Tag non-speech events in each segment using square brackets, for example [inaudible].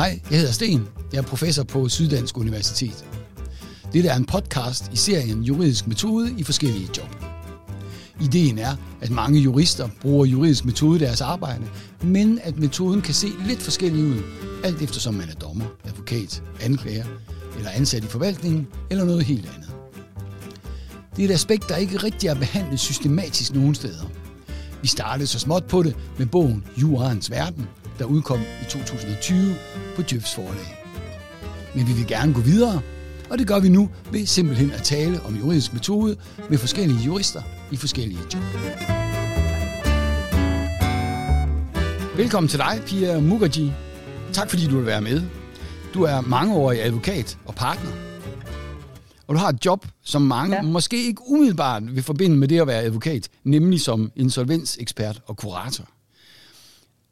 Hej, jeg hedder Sten. Jeg er professor på Syddansk Universitet. Dette er en podcast i serien Juridisk Metode i forskellige job. Ideen er, at mange jurister bruger juridisk metode i deres arbejde, men at metoden kan se lidt forskellig ud, alt eftersom man er dommer, advokat, anklager eller ansat i forvaltningen eller noget helt andet. Det er et aspekt, der ikke rigtig er behandlet systematisk nogen steder. Vi startede så småt på det med bogen Jurens Verden, der udkom i 2020 på Djøfs forlag. Men vi vil gerne gå videre, og det gør vi nu ved simpelthen at tale om juridisk metode med forskellige jurister i forskellige job. Velkommen til dig, Pia Mukherjee. Tak fordi du vil være med. Du er mangeårig advokat og partner. Og du har et job, som mange ja. måske ikke umiddelbart vil forbinde med det at være advokat, nemlig som insolvensekspert og kurator.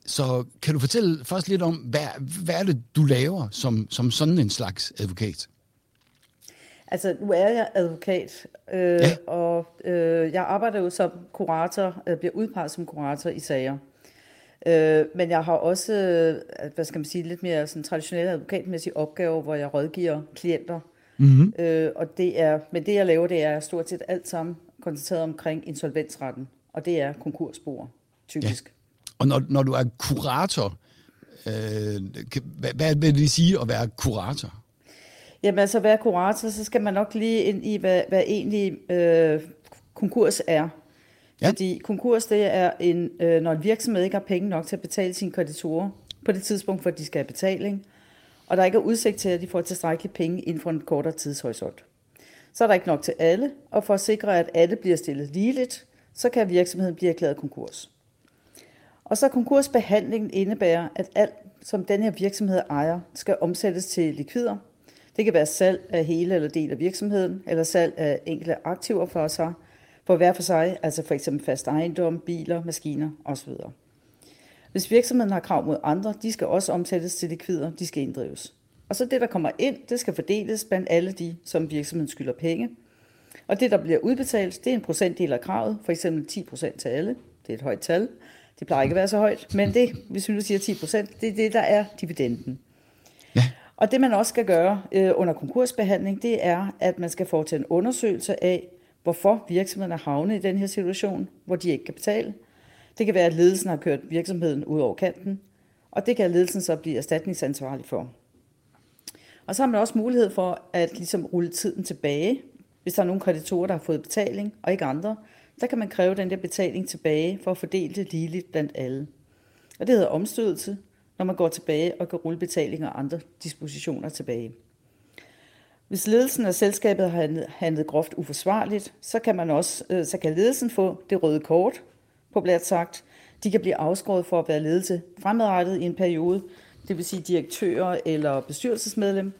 Så kan du fortælle først lidt om, hvad, hvad er det, du laver som, som sådan en slags advokat? Altså, nu er jeg advokat, øh, ja. og øh, jeg arbejder jo som kurator, øh, bliver udpeget som kurator i sager. Øh, men jeg har også, øh, hvad skal man sige, lidt mere sådan traditionelle advokatmæssige opgaver, hvor jeg rådgiver klienter. Mm-hmm. Øh, og det er, men det jeg laver, det er stort set alt sammen koncentreret omkring insolvensretten, og det er konkursspor, typisk. Ja. Og når, når du er kurator, øh, hvad, hvad vil det sige at være kurator? Jamen altså, at være kurator, så skal man nok lige ind i, hvad, hvad egentlig øh, konkurs er. Ja. Fordi konkurs, det er, en, øh, når en virksomhed ikke har penge nok til at betale sine kreditorer på det tidspunkt, hvor de skal have betaling, og der ikke er udsigt til, at de får tilstrækkeligt penge inden for en kortere tidshorisont. Så er der ikke nok til alle, og for at sikre, at alle bliver stillet ligeligt, så kan virksomheden blive erklæret konkurs. Og så konkursbehandlingen indebærer, at alt, som den her virksomhed ejer, skal omsættes til likvider. Det kan være salg af hele eller del af virksomheden, eller salg af enkelte aktiver for sig, for hver for sig, altså for eksempel fast ejendom, biler, maskiner osv. Hvis virksomheden har krav mod andre, de skal også omsættes til likvider, de skal inddrives. Og så det, der kommer ind, det skal fordeles blandt alle de, som virksomheden skylder penge. Og det, der bliver udbetalt, det er en procentdel af kravet, for eksempel 10% til alle. Det er et højt tal. Det plejer ikke at være så højt, men det, hvis vi nu siger 10 procent, det er det, der er dividenden. Ja. Og det man også skal gøre øh, under konkursbehandling, det er, at man skal foretage en undersøgelse af, hvorfor virksomheden er havnet i den her situation, hvor de ikke kan betale. Det kan være, at ledelsen har kørt virksomheden ud over kanten, og det kan ledelsen så blive erstatningsansvarlig for. Og så har man også mulighed for at ligesom rulle tiden tilbage, hvis der er nogle kreditorer, der har fået betaling, og ikke andre, der kan man kræve den der betaling tilbage for at fordele det ligeligt blandt alle. Og det hedder omstødelse, når man går tilbage og kan rulle betalinger og andre dispositioner tilbage. Hvis ledelsen af selskabet har handlet groft uforsvarligt, så kan, man også, øh, så kan ledelsen få det røde kort, på blandt sagt. De kan blive afskåret for at være ledelse fremadrettet i en periode, det vil sige direktører eller bestyrelsesmedlem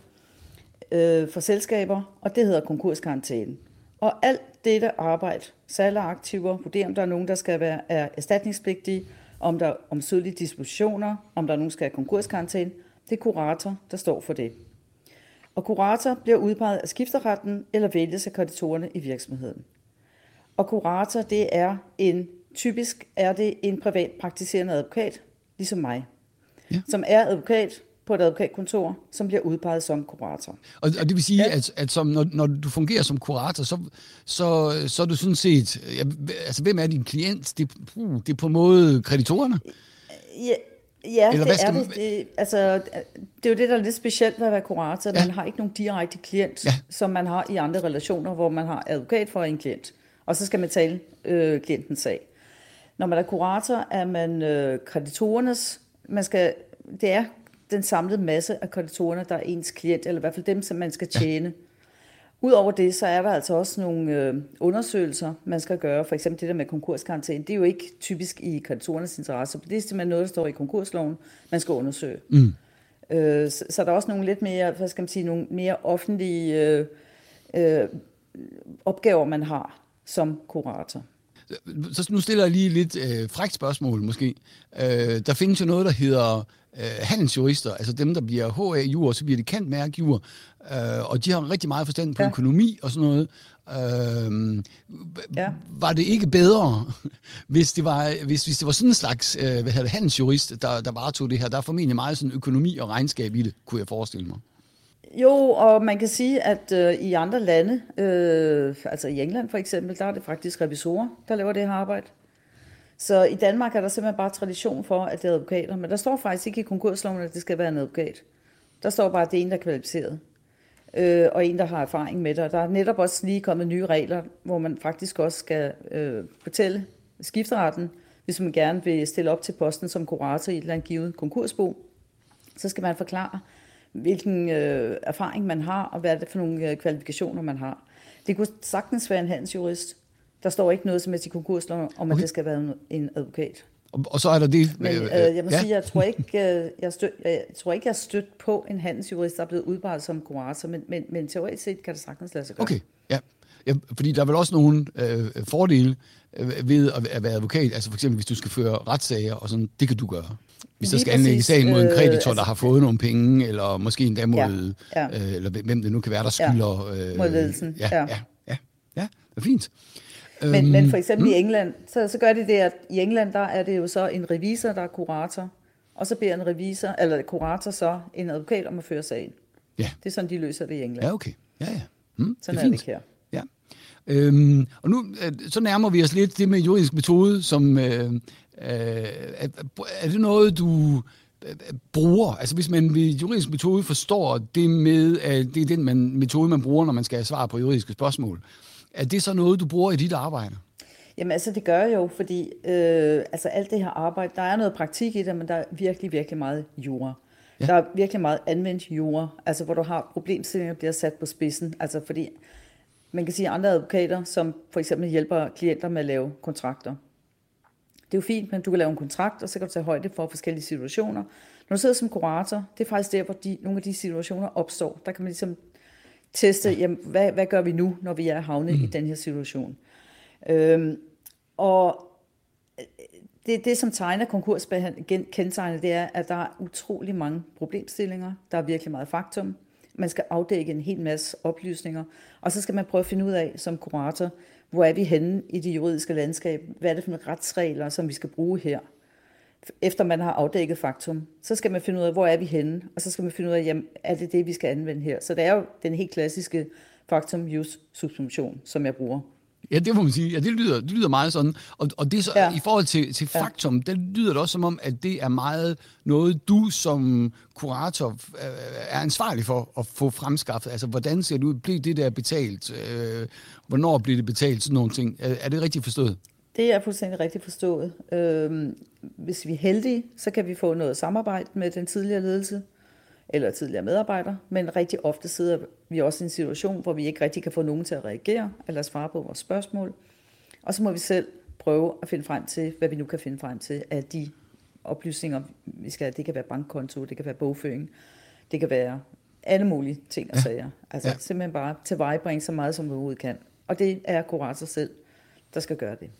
øh, for selskaber, og det hedder konkurskarantæne. Og alt dette arbejde, salg af aktiver, vurdere om der er nogen, der skal være er erstatningspligtige, om der er omsødelige dispositioner, om der er nogen, der skal have konkurskarantæne, det er kurator, der står for det. Og kurator bliver udpeget af skifteretten eller vælges af kreditorerne i virksomheden. Og kurator, det er en, typisk er det en privat praktiserende advokat, ligesom mig, ja. som er advokat, på et advokatkontor, som bliver udpeget som kurator. Og, og det vil sige, ja. at, at som, når, når du fungerer som kurator, så, så, så er du sådan set... Ja, altså, hvem er din klient? Det, uh, det er på en måde kreditorerne? Ja, Ja, Eller det er det. det. Altså, det er jo det, der er lidt specielt ved at være kurator. Ja. Man har ikke nogen direkte klient, ja. som man har i andre relationer, hvor man har advokat for en klient. Og så skal man tale øh, klientens sag. Når man er kurator, er man øh, kreditorernes... Man skal, det er den samlede masse af kreditorerne, der er ens klient, eller i hvert fald dem, som man skal tjene. Udover det, så er der altså også nogle øh, undersøgelser, man skal gøre. For eksempel det der med konkurskarantæne. Det er jo ikke typisk i kreditorernes interesse. Det er simpelthen noget, der står i konkursloven, man skal undersøge. Mm. Øh, så, så der er også nogle lidt mere, hvad skal man sige, nogle mere offentlige øh, øh, opgaver, man har som kurator. Så nu stiller jeg lige lidt øh, frækt spørgsmål måske. Øh, der findes jo noget, der hedder øh, handelsjurister, altså dem, der bliver HA-jur, så bliver de kendt mærkjur, øh, og de har rigtig meget forstand på ja. økonomi og sådan noget. Øh, ja. Var det ikke bedre, [laughs] hvis det var, hvis, hvis det var sådan en slags øh, hvad hedder det, handelsjurist, der, der varetog det her? Der er formentlig meget sådan økonomi og regnskab i det, kunne jeg forestille mig. Jo, og man kan sige, at øh, i andre lande, øh, altså i England for eksempel, der er det faktisk revisorer, der laver det her arbejde. Så i Danmark er der simpelthen bare tradition for, at det er advokater. Men der står faktisk ikke i konkursloven, at det skal være en advokat. Der står bare, at det er en, der er kvalificeret. Øh, og en, der har erfaring med det. Og der er netop også lige kommet nye regler, hvor man faktisk også skal øh, fortælle skifteretten, hvis man gerne vil stille op til posten som kurator i et eller andet givet konkursbo, så skal man forklare, hvilken øh, erfaring man har, og hvad er det for nogle øh, kvalifikationer, man har. Det kunne sagtens være en handelsjurist. Der står ikke noget som helst i konkursloven om, okay. at det skal være en advokat. Og, og så er der det... Men øh, jeg må ja. sige, jeg tror ikke, øh, jeg, støt, jeg tror ikke, jeg har stødt på en handelsjurist, der er blevet udpeget som kurator, men, men, men teoretisk set kan det sagtens lade sig gøre. Okay, ja. ja fordi der er vel også nogle øh, fordele øh, ved at, at være advokat. Altså for eksempel, hvis du skal føre retssager og sådan, det kan du gøre. Hvis der skal anlægge sagen mod en kreditor, øh, altså, der har fået nogle penge, eller måske endda mod, ja, ja. Øh, eller hvem det nu kan være, der skylder... Ja, mod ledelsen, ja. Ja, ja, ja, ja, det er fint. Men, øhm, men for eksempel mm. i England, så, så gør de det, at i England, der er det jo så en revisor, der er kurator, og så beder en revisor, eller kurator så en advokat om at føre sagen. Ja. Det er sådan, de løser det i England. Ja, okay. Ja, ja. Mm, sådan det er, er det her. Ja. Øhm, og nu øh, så nærmer vi os lidt det med juridisk metode, som øh, øh, er, er det noget, du øh, bruger? Altså hvis man ved juridisk metode forstår det med, at det er den man, metode, man bruger, når man skal have svar på juridiske spørgsmål, er det så noget, du bruger i dit arbejde? Jamen altså, det gør jeg jo, fordi øh, altså, alt det her arbejde, der er noget praktik i det, men der er virkelig, virkelig meget jura. Ja. Der er virkelig meget anvendt jura, altså hvor du har problemstillinger, der bliver sat på spidsen. Altså fordi, man kan sige andre advokater, som for eksempel hjælper klienter med at lave kontrakter. Det er jo fint, men du kan lave en kontrakt, og så kan du tage højde for forskellige situationer. Når du sidder som kurator, det er faktisk der, hvor de, nogle af de situationer opstår. Der kan man ligesom teste, jamen, hvad, hvad gør vi nu, når vi er havnet mm. i den her situation. Øhm, og øh, det, det, som tegner konkursbehandling, kendetegnet, det er, at der er utrolig mange problemstillinger. Der er virkelig meget faktum. Man skal afdække en hel masse oplysninger, og så skal man prøve at finde ud af som kurator, hvor er vi henne i det juridiske landskab? Hvad er det for nogle retsregler, som vi skal bruge her? Efter man har afdækket faktum, så skal man finde ud af, hvor er vi henne, og så skal man finde ud af, jamen, er det det, vi skal anvende her? Så det er jo den helt klassiske faktum use subsumption, som jeg bruger. Ja, det må man sige. Ja, det lyder, det lyder meget sådan. Og, og det så, ja. i forhold til, til faktum, ja. det lyder det også som om, at det er meget noget, du som kurator øh, er ansvarlig for at få fremskaffet. Altså, hvordan ser det ud? Bliver det der betalt? Øh, hvornår bliver det betalt? Sådan nogle ting. Er, er det rigtigt forstået? Det er fuldstændig rigtigt forstået. Øhm, hvis vi er heldige, så kan vi få noget samarbejde med den tidligere ledelse eller tidligere medarbejder, men rigtig ofte sidder vi også i en situation, hvor vi ikke rigtig kan få nogen til at reagere eller svare på vores spørgsmål. Og så må vi selv prøve at finde frem til, hvad vi nu kan finde frem til af de oplysninger, vi skal Det kan være bankkonto, det kan være bogføring, det kan være alle mulige ting og sager. Altså ja. simpelthen bare tilvejebringe så meget, som vi overhovedet kan. Og det er kurator selv, der skal gøre det.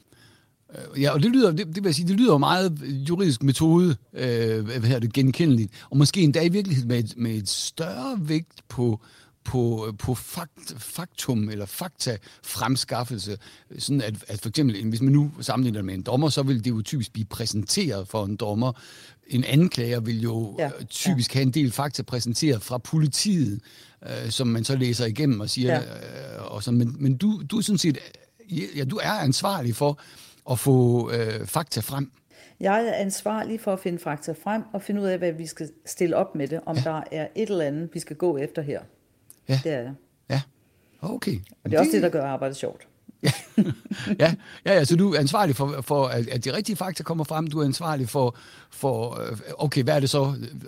Øh, ja, og det lyder, det, det vil jeg sige, det lyder meget juridisk metode, øh, hvad hedder det, genkendeligt, og måske endda i virkeligheden med et, med et større vægt på, på, på fakt, faktum eller fakta fremskaffelse. Sådan at, at for eksempel, hvis man nu sammenligner med en dommer, så vil det jo typisk blive præsenteret for en dommer. En anklager vil jo ja, typisk ja. have en del fakta præsenteret fra politiet, øh, som man så læser igennem og siger. Ja. Øh, og så, men men du, du er sådan set, ja, du er ansvarlig for, at få øh, fakta frem? Jeg er ansvarlig for at finde fakta frem og finde ud af, hvad vi skal stille op med det, om ja. der er et eller andet, vi skal gå efter her. Ja. Det er jeg. Ja, okay. Og det er også det, der gør arbejdet sjovt. [laughs] ja, ja, ja, så du er ansvarlig for, for at, at de rigtige fakta kommer frem. Du er ansvarlig for, for øh, okay, hvad er det så?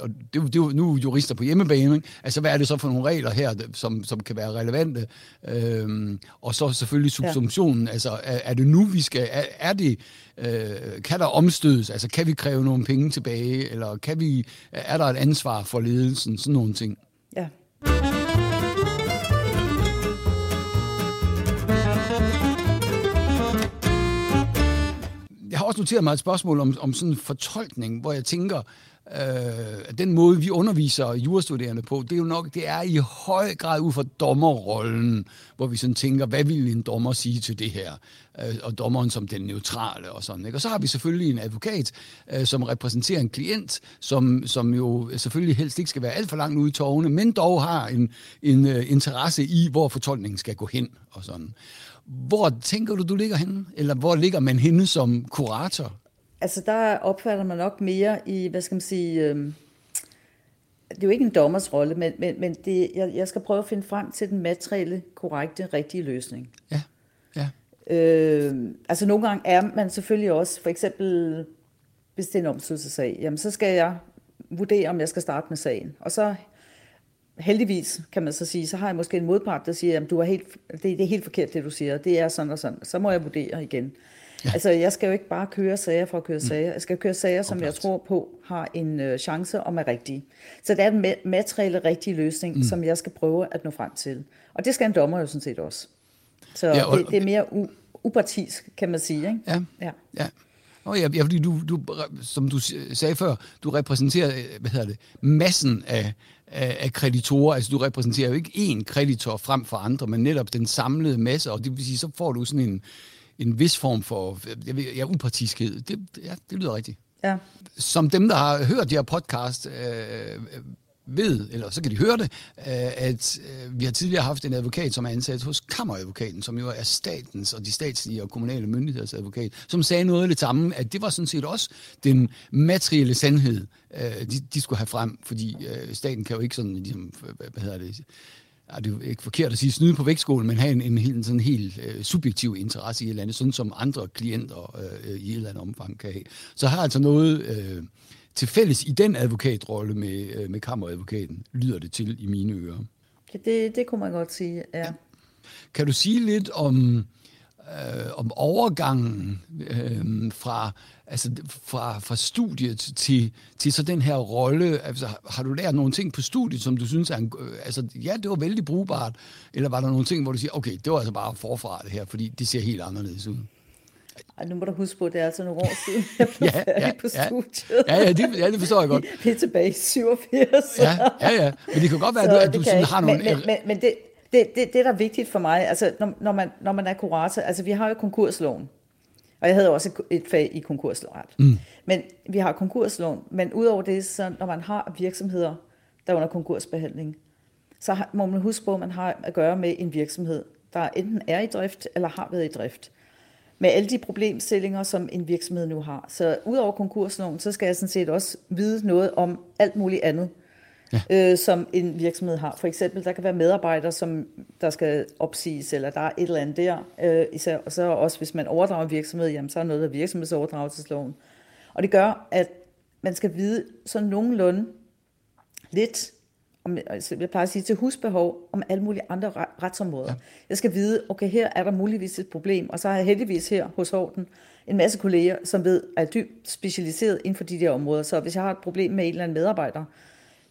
Og det, det er nu jurister på hjemmebane, ikke? Altså, hvad er det så for nogle regler her, som, som kan være relevante? Øhm, og så selvfølgelig subsumptionen. Ja. Altså, er, er det nu, vi skal... Er, er det... Øh, kan der omstødes? Altså, kan vi kræve nogle penge tilbage? Eller kan vi, er der et ansvar for ledelsen? Sådan nogle ting. Ja. Også noteret mig et spørgsmål om, om sådan en fortolkning, hvor jeg tænker, øh, den måde, vi underviser jurastuderende på, det er jo nok, det er i høj grad ud fra dommerrollen, hvor vi sådan tænker, hvad vil en dommer sige til det her? Øh, og dommeren som den neutrale og sådan. Ikke? Og så har vi selvfølgelig en advokat, øh, som repræsenterer en klient, som, som jo selvfølgelig helst ikke skal være alt for langt ude i tårne, men dog har en, en øh, interesse i, hvor fortolkningen skal gå hen og sådan. Hvor tænker du, du ligger henne? Eller hvor ligger man henne som kurator? Altså, der opfatter man nok mere i, hvad skal man sige, øh, det er jo ikke en dommers rolle, men, men, men det, jeg, jeg skal prøve at finde frem til den materielle, korrekte, rigtige løsning. Ja, ja. Øh, altså, nogle gange er man selvfølgelig også, for eksempel, hvis det er en omstødelsesag, jamen, så skal jeg vurdere, om jeg skal starte med sagen. Og så heldigvis, kan man så sige, så har jeg måske en modpart, der siger, at du er helt, det, det er helt forkert, det du siger. Det er sådan og sådan. Så må jeg vurdere igen. Ja. Altså, jeg skal jo ikke bare køre sager for at køre mm. sager. Jeg skal køre sager, som jeg tror på har en øh, chance om at rigtige. Så det er den materielle rigtige løsning, mm. som jeg skal prøve at nå frem til. Og det skal en dommer jo sådan set også. Så ja, og, det, det er mere u- upartisk, kan man sige. Ikke? Ja, ja. ja. Oh, ja, ja, fordi du, du, som du sagde før, du repræsenterer øh, hvad hedder det, massen af, af, af kreditorer. Altså, du repræsenterer jo ikke én kreditor frem for andre, men netop den samlede masse, og det vil sige, så får du sådan en, en vis form for jeg ved, ja, upartiskhed. Det, ja, det lyder rigtigt. Ja. Som dem, der har hørt de her podcast, øh, ved, eller så kan de høre det, øh, at øh, vi har tidligere haft en advokat, som er ansat hos Kammeradvokaten, som jo er statens og de statslige og kommunale myndigheders advokat, som sagde noget af det samme, at det var sådan set også den materielle sandhed, øh, de, de skulle have frem, fordi staten kan jo ikke sådan, ligesom, hvad hedder det, er det jo ikke forkert at sige snyde på vægtskålen, men have en, en, en sådan helt øh, subjektiv interesse i et eller andet, sådan som andre klienter øh, i et eller andet omfang kan have. Så har altså noget øh, til fælles i den advokatrolle med, øh, med kammeradvokaten, lyder det til i mine ører. Det, det kunne man godt sige, ja. ja. Kan du sige lidt om øh, om overgangen øh, fra, altså fra, fra studiet til, til så den her rolle. Altså, har du lært nogle ting på studiet, som du synes er en, øh, altså, ja, det var vældig brugbart, eller var der nogle ting, hvor du siger, okay, det var altså bare forfra det her, fordi det ser helt anderledes ud? Ej, nu må du huske på, at det er altså nogle år siden, [laughs] jeg blev ja, ja, på studiet. Ja, ja, det, ja, det forstår jeg godt. [laughs] Det er tilbage i 87. Ja, ja, ja. Men det kan godt være, så at du, at du sådan har nogle... Men, men, men det, det, det, det, der er vigtigt for mig, altså når, når, man, når man er kurator, altså vi har jo konkursloven, og jeg havde også et, fag i konkursret. Mm. Men vi har konkursloven, men udover det, så når man har virksomheder, der er under konkursbehandling, så har, må man huske på, at man har at gøre med en virksomhed, der enten er i drift eller har været i drift. Med alle de problemstillinger, som en virksomhed nu har. Så udover konkursloven, så skal jeg sådan set også vide noget om alt muligt andet ja. øh, som en virksomhed har. For eksempel, der kan være medarbejdere, som der skal opsiges, eller der er et eller andet der. Øh, især, og så også, hvis man overdrager en virksomhed, jamen, så er noget af virksomhedsoverdragelsesloven. Og det gør, at man skal vide sådan nogenlunde lidt, om, altså, jeg plejer at sige til husbehov, om alle mulige andre retsområder. Ja. Jeg skal vide, okay, her er der muligvis et problem, og så har jeg heldigvis her hos Horten en masse kolleger, som ved, er dybt specialiseret inden for de der områder. Så hvis jeg har et problem med en eller anden medarbejder,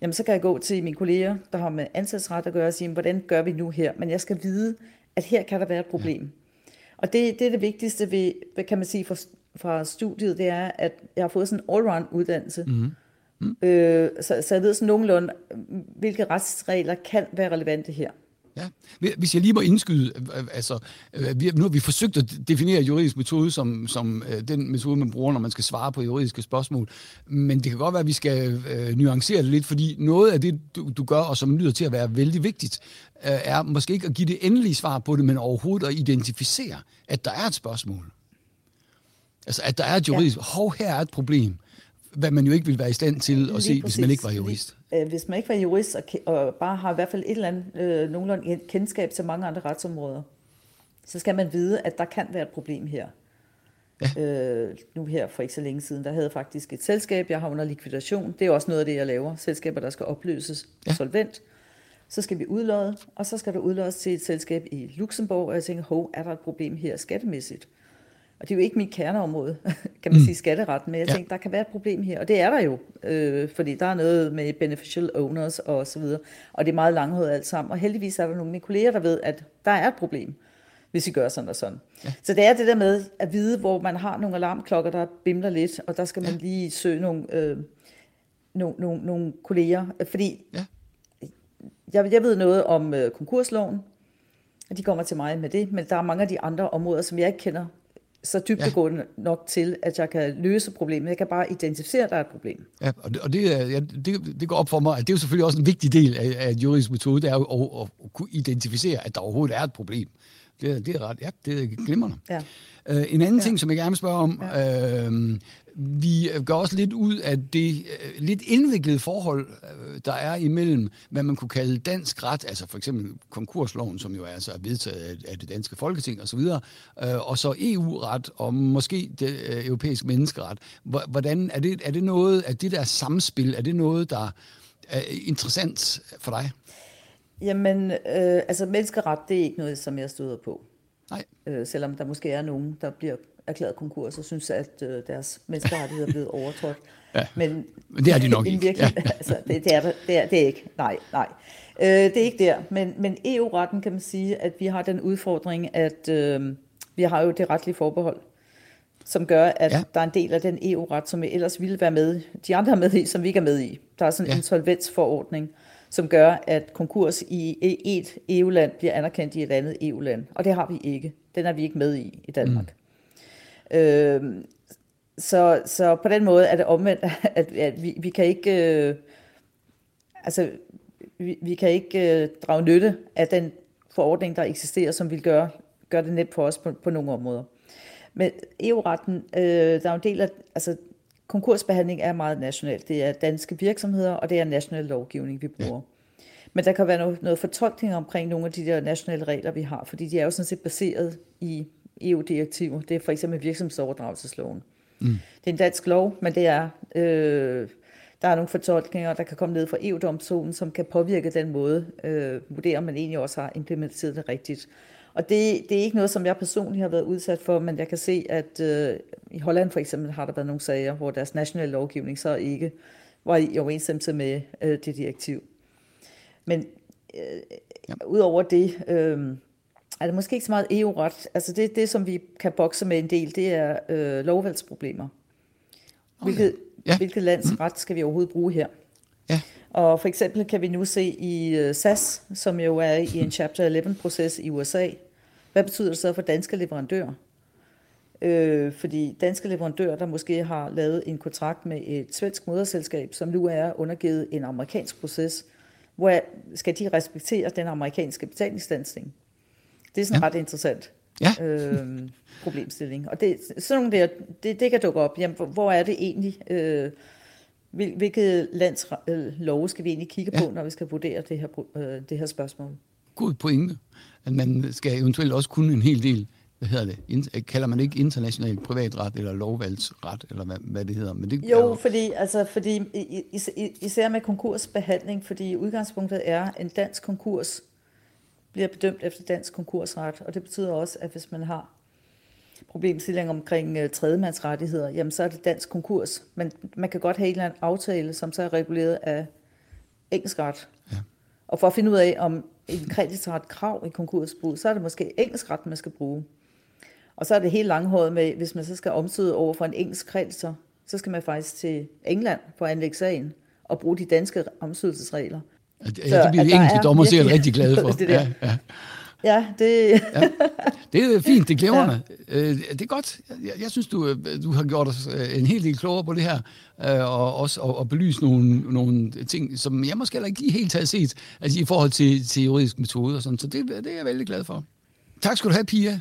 jamen så kan jeg gå til mine kolleger, der har med ansættelsesret at gøre, og sige, hvordan gør vi nu her? Men jeg skal vide, at her kan der være et problem. Ja. Og det, det er det vigtigste ved, hvad kan man sige, fra, fra studiet, det er, at jeg har fået sådan en all-round uddannelse. Mm. Mm. Øh, så, så jeg ved sådan nogenlunde, hvilke retsregler kan være relevante her. Ja. Hvis jeg lige må indskyde, øh, altså, øh, nu har vi forsøgt at definere juridisk metode som, som øh, den metode, man bruger, når man skal svare på juridiske spørgsmål. Men det kan godt være, at vi skal øh, nuancere det lidt, fordi noget af det, du, du gør, og som lyder til at være vældig vigtigt, øh, er måske ikke at give det endelige svar på det, men overhovedet at identificere, at der er et spørgsmål. Altså, at der er et juridisk, ja. hov, her er et problem hvad man jo ikke ville være i stand til at se, præcis. hvis man ikke var jurist. Øh, hvis man ikke var jurist og, og bare har i hvert fald et eller andet øh, nogenlunde kendskab til mange andre retsområder, så skal man vide, at der kan være et problem her. Ja. Øh, nu her for ikke så længe siden, der havde faktisk et selskab, jeg har under likvidation. Det er også noget af det, jeg laver. Selskaber, der skal opløses ja. solvent. Så skal vi udlåde, og så skal der udlådes til et selskab i Luxembourg, og jeg tænker, hov, er der et problem her skattemæssigt? Og det er jo ikke mit kerneområde, [laughs] kan man mm. sige, skatteret, men jeg ja. tænkte, der kan være et problem her. Og det er der jo, øh, fordi der er noget med beneficial owners og så videre. Og det er meget langhåret alt sammen. Og heldigvis er der nogle af mine kolleger, der ved, at der er et problem, hvis I gør sådan og sådan. Ja. Så det er det der med at vide, hvor man har nogle alarmklokker, der bimler lidt, og der skal man ja. lige søge nogle... Øh, nogle, nogle, nogle kolleger, fordi ja. jeg, jeg ved noget om øh, konkursloven, og de kommer til mig med det, men der er mange af de andre områder, som jeg ikke kender så dybt ja. nok til, at jeg kan løse problemet. Jeg kan bare identificere, at der er et problem. Ja, og det, og det, ja, det, det går op for mig, at det er jo selvfølgelig også en vigtig del af, af juridisk metode, det er jo at, at, at kunne identificere, at der overhovedet er et problem. Det, det er ret, ja, det er glimrende. Ja. Uh, en anden ja. ting, som jeg gerne vil spørge om, ja. uh, vi gør også lidt ud af det uh, lidt indviklede forhold, uh, der er imellem, hvad man kunne kalde dansk ret, altså for eksempel konkursloven, som jo er altså vedtaget af, af det danske folketing osv., uh, og så EU-ret og måske det uh, europæiske menneskeret. Hvordan er det, er det noget, at det der samspil, er det noget, der er interessant for dig? Jamen, øh, altså menneskeret, det er ikke noget, som jeg støder på. Nej. Øh, selvom der måske er nogen, der bliver erklæret konkurs og synes, at øh, deres menneskerettigheder er blevet overtrådt. [laughs] Ja. Men, Men det er de nok ikke. Virkelig, ja. [laughs] altså, det, det, er, det, er, det er ikke. Nej, nej. Øh, det er ikke der. Men, men EU-retten kan man sige, at vi har den udfordring, at øh, vi har jo det retlige forbehold, som gør, at ja. der er en del af den EU-ret, som vi ellers ville være med de andre er med i, som vi ikke er med i. Der er sådan en ja. insolvensforordning, som gør, at konkurs i et EU-land bliver anerkendt i et andet EU-land. Og det har vi ikke. Den er vi ikke med i i Danmark. Mm. Øh, så, så på den måde er det omvendt, [laughs] at, at vi, vi kan ikke... Øh, altså, vi, vi kan ikke øh, drage nytte af den forordning, der eksisterer, som vil gøre, gøre det nemt for os på, på nogle områder. Men EU-retten, øh, der er en del af, altså konkursbehandling er meget nationalt. Det er danske virksomheder, og det er national lovgivning, vi bruger. Ja. Men der kan være noget, noget fortolkning omkring nogle af de der nationale regler, vi har, fordi de er jo sådan set baseret i EU-direktiver. Det er for eksempel virksomhedsoverdragelsesloven. Mm. Det er en dansk lov, men det er, øh, der er nogle fortolkninger, der kan komme ned fra EU-domstolen, som kan påvirke den måde, øh, vurdere, man egentlig også har implementeret det rigtigt. Og det, det er ikke noget, som jeg personligt har været udsat for, men jeg kan se, at øh, i Holland for eksempel har der været nogle sager, hvor deres nationale lovgivning så ikke var i overensstemmelse med øh, det direktiv. Men øh, ja. udover det, øh, er det måske ikke så meget EU-ret. Altså det, det, som vi kan bokse med en del, det er øh, lovvalgsproblemer. Okay. Hvilket, ja. hvilket lands mm. ret skal vi overhovedet bruge her? Og for eksempel kan vi nu se i uh, SAS, som jo er i en Chapter 11-proces i USA. Hvad betyder det så for danske leverandører? Øh, fordi danske leverandører, der måske har lavet en kontrakt med et svensk moderselskab, som nu er undergivet en amerikansk proces, hvor skal de respektere den amerikanske betalingsstansning? Det er sådan ja. ret interessant ja. øh, problemstilling. Og det, sådan nogle der, det, det kan dukke op. Jamen, hvor er det egentlig? Øh, hvilket lands øh, love skal vi egentlig kigge ja. på, når vi skal vurdere det her, øh, det her spørgsmål? God pointe. At man skal eventuelt også kunne en hel del hvad hedder det, kalder man ikke international privatret eller lovvalgsret, eller hvad, hvad det hedder? Men det jo, jo, fordi, altså, fordi især med konkursbehandling, fordi udgangspunktet er, en dansk konkurs bliver bedømt efter dansk konkursret, og det betyder også, at hvis man har problemstillinger omkring uh, tredjemandsrettigheder, jamen så er det dansk konkurs. Men man kan godt have en eller anden aftale, som så er reguleret af engelsk ret. Ja. Og for at finde ud af, om en kreditor har et krav i konkursbrud, så er det måske engelsk ret, man skal bruge. Og så er det helt langhåret med, hvis man så skal omsøge over for en engelsk kreditor, så skal man faktisk til England for at anlægge sagen og bruge de danske omsøgelsesregler. Ja, det bliver de engelske dommer sikkert rigtig glade [laughs] for. det der. Ja, ja. Ja, det... ja. Det er fint, det er glimrende. Ja. Øh, det er godt. Jeg, jeg synes, du, du har gjort os øh, en hel del klogere på det her, øh, og også at, at belyse nogle, nogle ting, som jeg måske heller ikke lige helt har set, altså i forhold til, til juridisk metode og sådan. Så det, det er jeg vældig glad for. Tak skal du have, Pia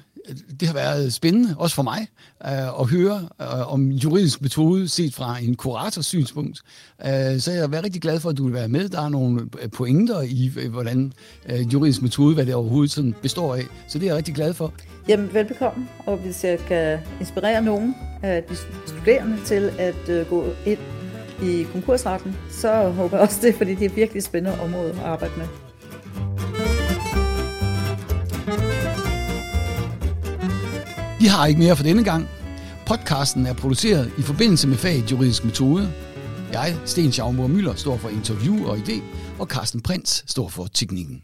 det har været spændende, også for mig, øh, at høre øh, om juridisk metode set fra en kurators synspunkt. Øh, så jeg er rigtig glad for, at du vil være med. Der er nogle øh, pointer i, øh, hvordan øh, juridisk metode, hvad det overhovedet sådan består af. Så det er jeg rigtig glad for. Jamen, velbekomme. Og hvis jeg kan inspirere nogen af de studerende til at gå ind i konkursretten, så håber jeg også det, fordi det er virkelig spændende område at arbejde med. Vi har ikke mere for denne gang. Podcasten er produceret i forbindelse med faget juridisk metode. Jeg, Sten Schaumburg Møller, står for interview og idé, og Carsten Prins står for teknikken.